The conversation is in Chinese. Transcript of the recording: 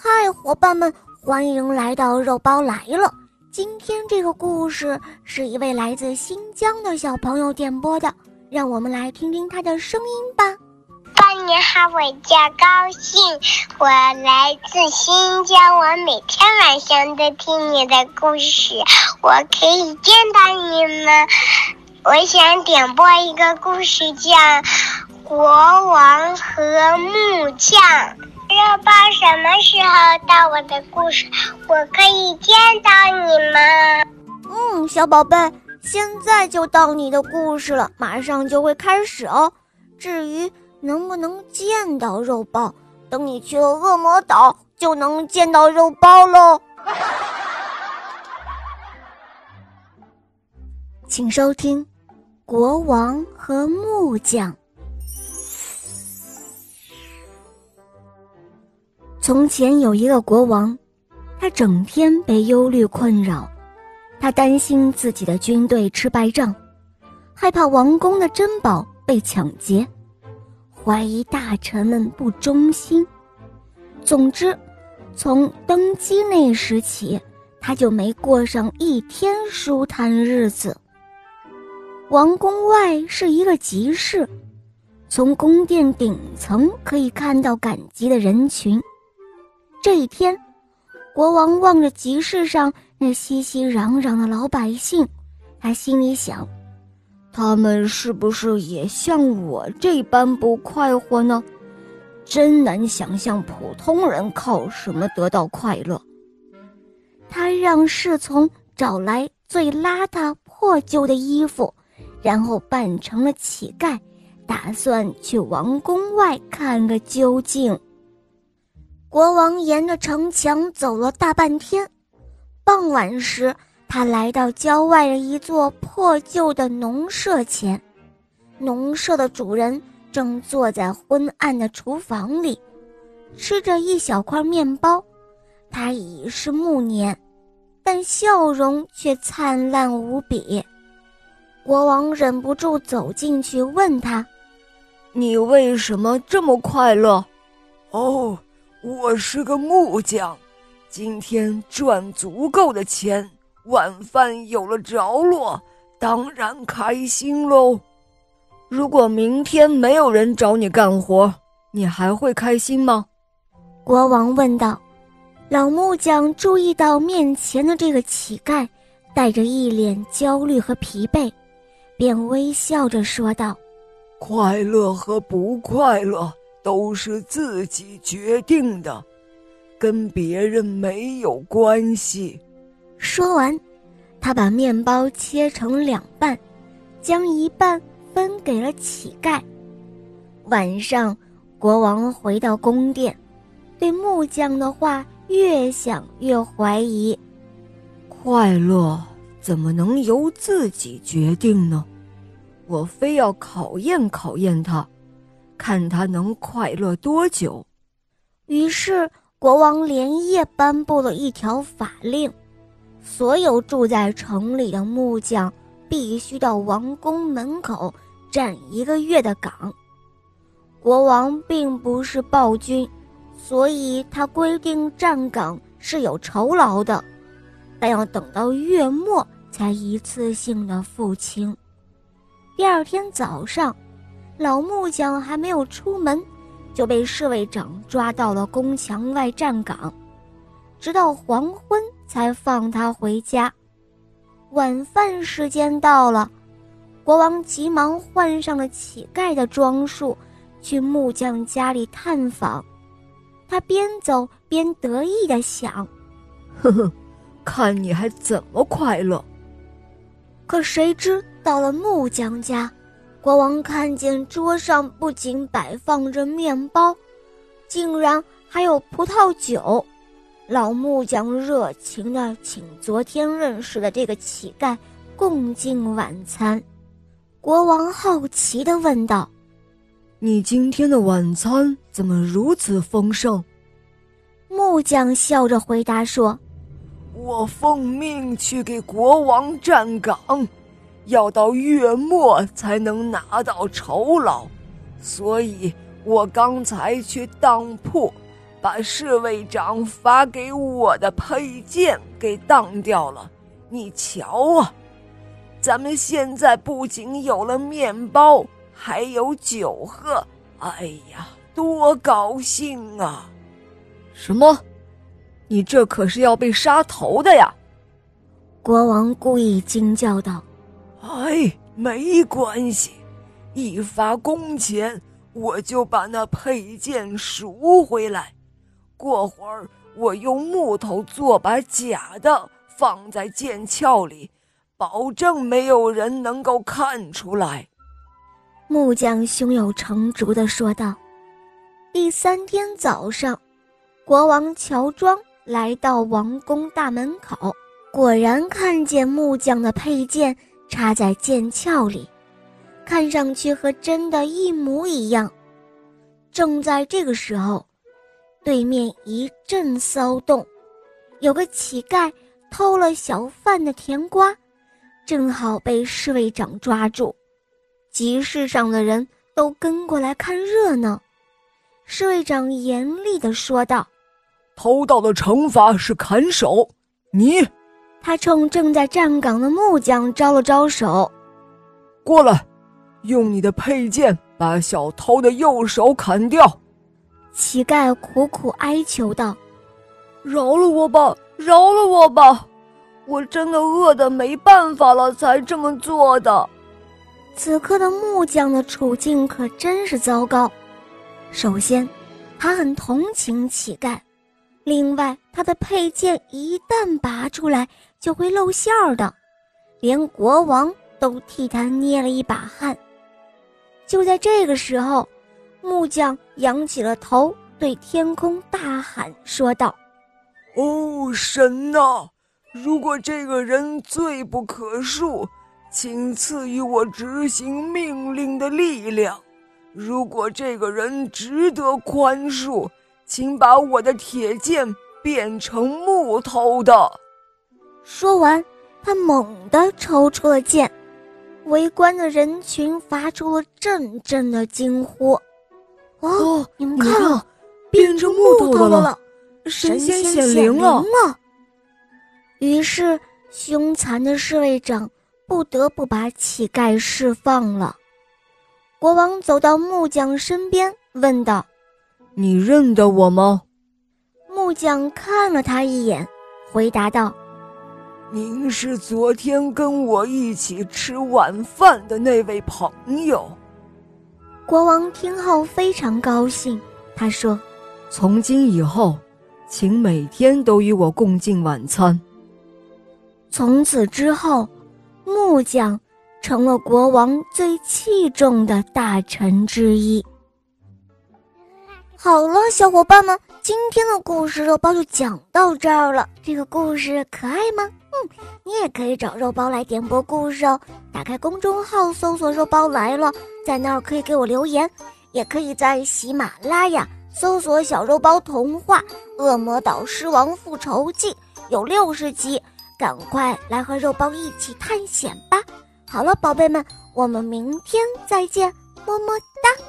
嗨，伙伴们，欢迎来到肉包来了。今天这个故事是一位来自新疆的小朋友点播的，让我们来听听他的声音吧。爸，你好，我叫高兴，我来自新疆，我每天晚上都听你的故事，我可以见到你们。我想点播一个故事，叫《国王和木匠》。肉包什么时候到我的故事？我可以见到你吗。嗯，小宝贝，现在就到你的故事了，马上就会开始哦。至于能不能见到肉包，等你去了恶魔岛，就能见到肉包喽。请收听。国王和木匠。从前有一个国王，他整天被忧虑困扰，他担心自己的军队吃败仗，害怕王宫的珍宝被抢劫，怀疑大臣们不忠心。总之，从登基那时起，他就没过上一天舒坦日子。王宫外是一个集市，从宫殿顶层可以看到赶集的人群。这一天，国王望着集市上那熙熙攘攘的老百姓，他心里想：他们是不是也像我这般不快活呢？真难想象普通人靠什么得到快乐。他让侍从找来最邋遢破旧的衣服。然后扮成了乞丐，打算去王宫外看个究竟。国王沿着城墙走了大半天，傍晚时，他来到郊外的一座破旧的农舍前，农舍的主人正坐在昏暗的厨房里，吃着一小块面包。他已是暮年，但笑容却灿烂无比。国王忍不住走进去，问他：“你为什么这么快乐？”“哦，我是个木匠，今天赚足够的钱，晚饭有了着落，当然开心喽。如果明天没有人找你干活，你还会开心吗？”国王问道。老木匠注意到面前的这个乞丐，带着一脸焦虑和疲惫。便微笑着说道：“快乐和不快乐都是自己决定的，跟别人没有关系。”说完，他把面包切成两半，将一半分给了乞丐。晚上，国王回到宫殿，对木匠的话越想越怀疑。快乐。怎么能由自己决定呢？我非要考验考验他，看他能快乐多久。于是国王连夜颁布了一条法令：所有住在城里的木匠必须到王宫门口站一个月的岗。国王并不是暴君，所以他规定站岗是有酬劳的，但要等到月末。才一次性的付清。第二天早上，老木匠还没有出门，就被侍卫长抓到了宫墙外站岗，直到黄昏才放他回家。晚饭时间到了，国王急忙换上了乞丐的装束，去木匠家里探访。他边走边得意地想：“呵呵，看你还怎么快乐。”可谁知到了木匠家，国王看见桌上不仅摆放着面包，竟然还有葡萄酒。老木匠热情地请昨天认识的这个乞丐共进晚餐。国王好奇地问道：“你今天的晚餐怎么如此丰盛？”木匠笑着回答说。我奉命去给国王站岗，要到月末才能拿到酬劳，所以我刚才去当铺，把侍卫长发给我的佩剑给当掉了。你瞧啊，咱们现在不仅有了面包，还有酒喝。哎呀，多高兴啊！什么？你这可是要被杀头的呀！国王故意惊叫道：“哎，没关系，一发工钱，我就把那佩剑赎回来。过会儿我用木头做把假的，放在剑鞘里，保证没有人能够看出来。”木匠胸有成竹的说道。第三天早上，国王乔装来到王宫大门口。果然看见木匠的佩剑插在剑鞘里，看上去和真的一模一样。正在这个时候，对面一阵骚动，有个乞丐偷了小贩的甜瓜，正好被侍卫长抓住。集市上的人都跟过来看热闹。侍卫长严厉地说道：“偷盗的惩罚是砍手，你。”他冲正在站岗的木匠招了招手：“过来，用你的佩剑把小偷的右手砍掉。”乞丐苦苦哀求道：“饶了我吧，饶了我吧！我真的饿得没办法了，才这么做的。”此刻的木匠的处境可真是糟糕。首先，他很同情乞丐。另外，他的佩剑一旦拔出来就会露馅儿的，连国王都替他捏了一把汗。就在这个时候，木匠仰起了头，对天空大喊说道：“哦，神呐！如果这个人罪不可恕，请赐予我执行命令的力量；如果这个人值得宽恕。”请把我的铁剑变成木头的。说完，他猛地抽出了剑，围观的人群发出了阵阵的惊呼：“哦，你们看啊，变成木头的了，神仙显灵了！”于是，凶残的侍卫长不得不把乞丐释放了。国王走到木匠身边，问道。你认得我吗？木匠看了他一眼，回答道：“您是昨天跟我一起吃晚饭的那位朋友。”国王听后非常高兴，他说：“从今以后，请每天都与我共进晚餐。”从此之后，木匠成了国王最器重的大臣之一。好了，小伙伴们，今天的故事肉包就讲到这儿了。这个故事可爱吗？嗯，你也可以找肉包来点播故事哦。打开公众号搜索“肉包来了”，在那儿可以给我留言，也可以在喜马拉雅搜索“小肉包童话《恶魔岛狮王复仇记》”，有六十集，赶快来和肉包一起探险吧。好了，宝贝们，我们明天再见，么么哒。